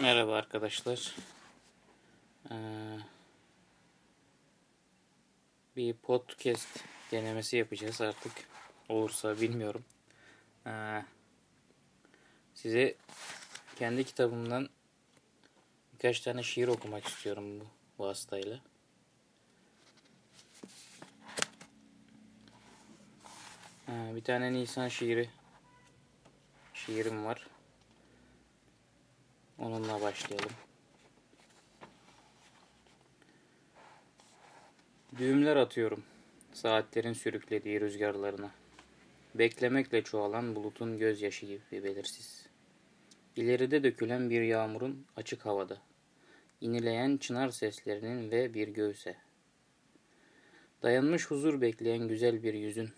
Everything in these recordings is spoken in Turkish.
Merhaba arkadaşlar. Ee, bir podcast denemesi yapacağız artık. Olursa bilmiyorum. Ee, size kendi kitabımdan birkaç tane şiir okumak istiyorum bu vasıtayla. Ee, bir tane Nisan şiiri şiirim var. Onunla başlayalım. Düğümler atıyorum saatlerin sürüklediği rüzgarlarına. Beklemekle çoğalan bulutun gözyaşı gibi belirsiz. İleride dökülen bir yağmurun açık havada. İnileyen çınar seslerinin ve bir göğse. Dayanmış huzur bekleyen güzel bir yüzün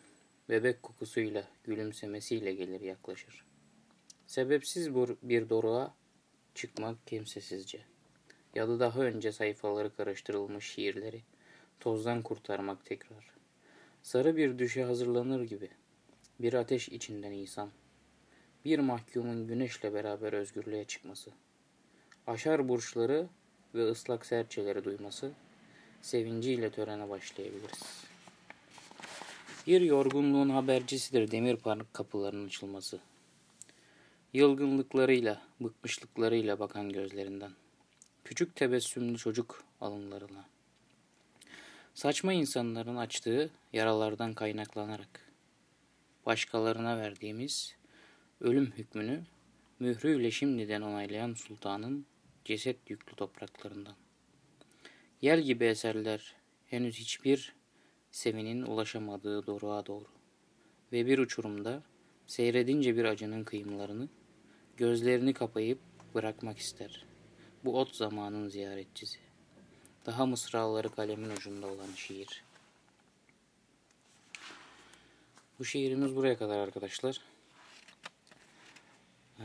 bebek kokusuyla, gülümsemesiyle gelir yaklaşır. Sebepsiz bir doruğa çıkmak kimsesizce. Ya da daha önce sayfaları karıştırılmış şiirleri tozdan kurtarmak tekrar. Sarı bir düşe hazırlanır gibi. Bir ateş içinden insan. Bir mahkumun güneşle beraber özgürlüğe çıkması. Aşar burçları ve ıslak serçeleri duyması. Sevinciyle törene başlayabiliriz. Bir yorgunluğun habercisidir demir kapılarının açılması. Yılgınlıklarıyla, bıkmışlıklarıyla bakan gözlerinden. Küçük tebessümlü çocuk alınlarına. Saçma insanların açtığı yaralardan kaynaklanarak başkalarına verdiğimiz ölüm hükmünü mührüyle şimdiden onaylayan sultanın ceset yüklü topraklarından. Yel gibi eserler henüz hiçbir sevinin ulaşamadığı doruğa doğru ve bir uçurumda seyredince bir acının kıyımlarını Gözlerini kapayıp bırakmak ister. Bu ot zamanın ziyaretçisi. Daha mısraları kalemin ucunda olan şiir. Bu şiirimiz buraya kadar arkadaşlar. Ee,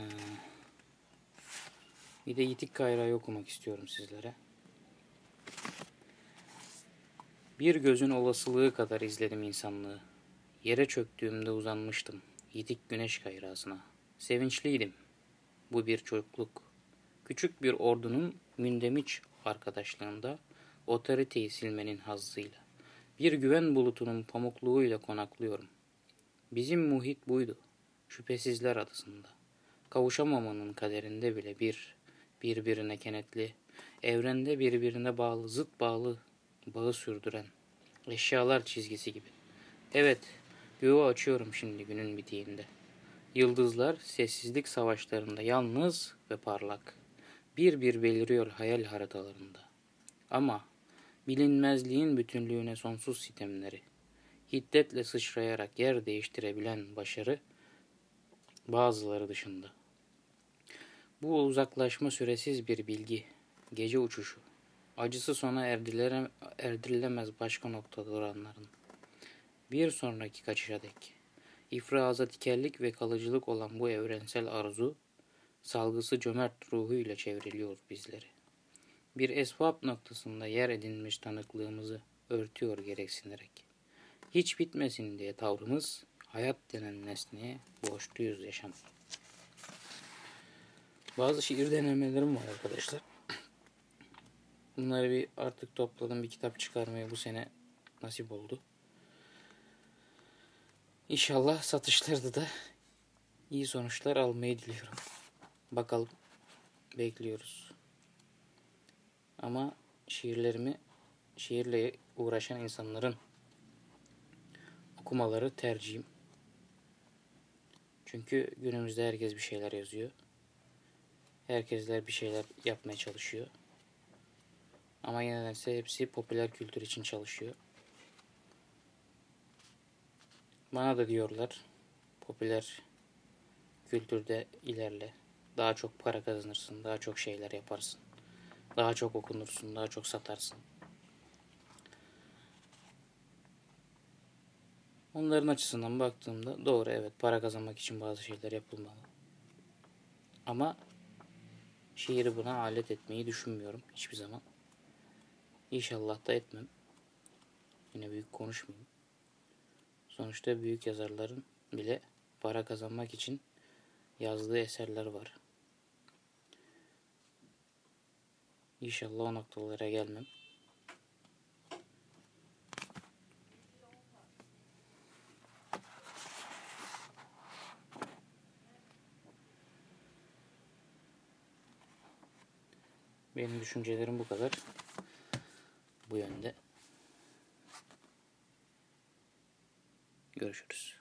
bir de Yitik Kayra'yı okumak istiyorum sizlere. Bir gözün olasılığı kadar izledim insanlığı. Yere çöktüğümde uzanmıştım. Yitik güneş kayrasına. Sevinçliydim. Bu bir çocukluk. Küçük bir ordunun mündemiç arkadaşlığında otoriteyi silmenin hazzıyla. Bir güven bulutunun pamukluğuyla konaklıyorum. Bizim muhit buydu. Şüphesizler adasında. Kavuşamamanın kaderinde bile bir, birbirine kenetli, evrende birbirine bağlı, zıt bağlı, bağı sürdüren, eşyalar çizgisi gibi. Evet, göğü açıyorum şimdi günün bitiğinde.'' Yıldızlar sessizlik savaşlarında yalnız ve parlak. Bir bir beliriyor hayal haritalarında. Ama bilinmezliğin bütünlüğüne sonsuz sitemleri, hiddetle sıçrayarak yer değiştirebilen başarı bazıları dışında. Bu uzaklaşma süresiz bir bilgi, gece uçuşu, acısı sona erdirilemez başka noktada duranların. Bir sonraki kaçışa dek. İfraza tikellik ve kalıcılık olan bu evrensel arzu, salgısı cömert ruhuyla çevriliyor bizleri. Bir esvap noktasında yer edinmiş tanıklığımızı örtüyor gereksinerek. Hiç bitmesin diye tavrımız, hayat denen nesneye borçluyuz yaşam. Bazı şiir denemelerim var arkadaşlar. Bunları bir artık topladım bir kitap çıkarmaya bu sene nasip oldu. İnşallah satışlarda da iyi sonuçlar almayı diliyorum. Bakalım. Bekliyoruz. Ama şiirlerimi şiirle uğraşan insanların okumaları tercihim. Çünkü günümüzde herkes bir şeyler yazıyor. Herkesler bir şeyler yapmaya çalışıyor. Ama nedense hepsi popüler kültür için çalışıyor. Bana da diyorlar popüler kültürde ilerle. Daha çok para kazanırsın, daha çok şeyler yaparsın. Daha çok okunursun, daha çok satarsın. Onların açısından baktığımda doğru evet para kazanmak için bazı şeyler yapılmalı. Ama şiiri buna alet etmeyi düşünmüyorum hiçbir zaman. İnşallah da etmem. Yine büyük konuşmayayım. Sonuçta büyük yazarların bile para kazanmak için yazdığı eserler var. İnşallah o noktalara gelmem. Benim düşüncelerim bu kadar. Bu yönde. Görüşürüz.